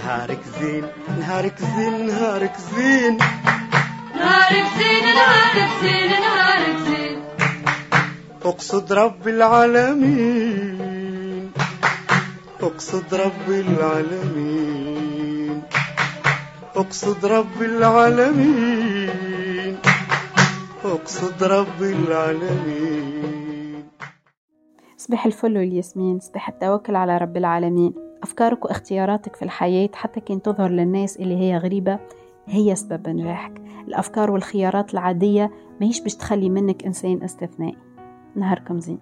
نهارك زين نهارك زين نهارك زين. نهارك زين نهارك زين نهارك زين. أقصد رب العالمين أقصد رب العالمين. أقصد رب العالمين أقصد رب العالمين. صباح الفل والياسمين صباح التوكل على رب العالمين. أفكارك واختياراتك في الحياة حتى كان تظهر للناس اللي هي غريبة هي سبب نجاحك. الأفكار والخيارات العادية ما هيش باش تخلي منك إنسان استثنائي. نهاركم زين.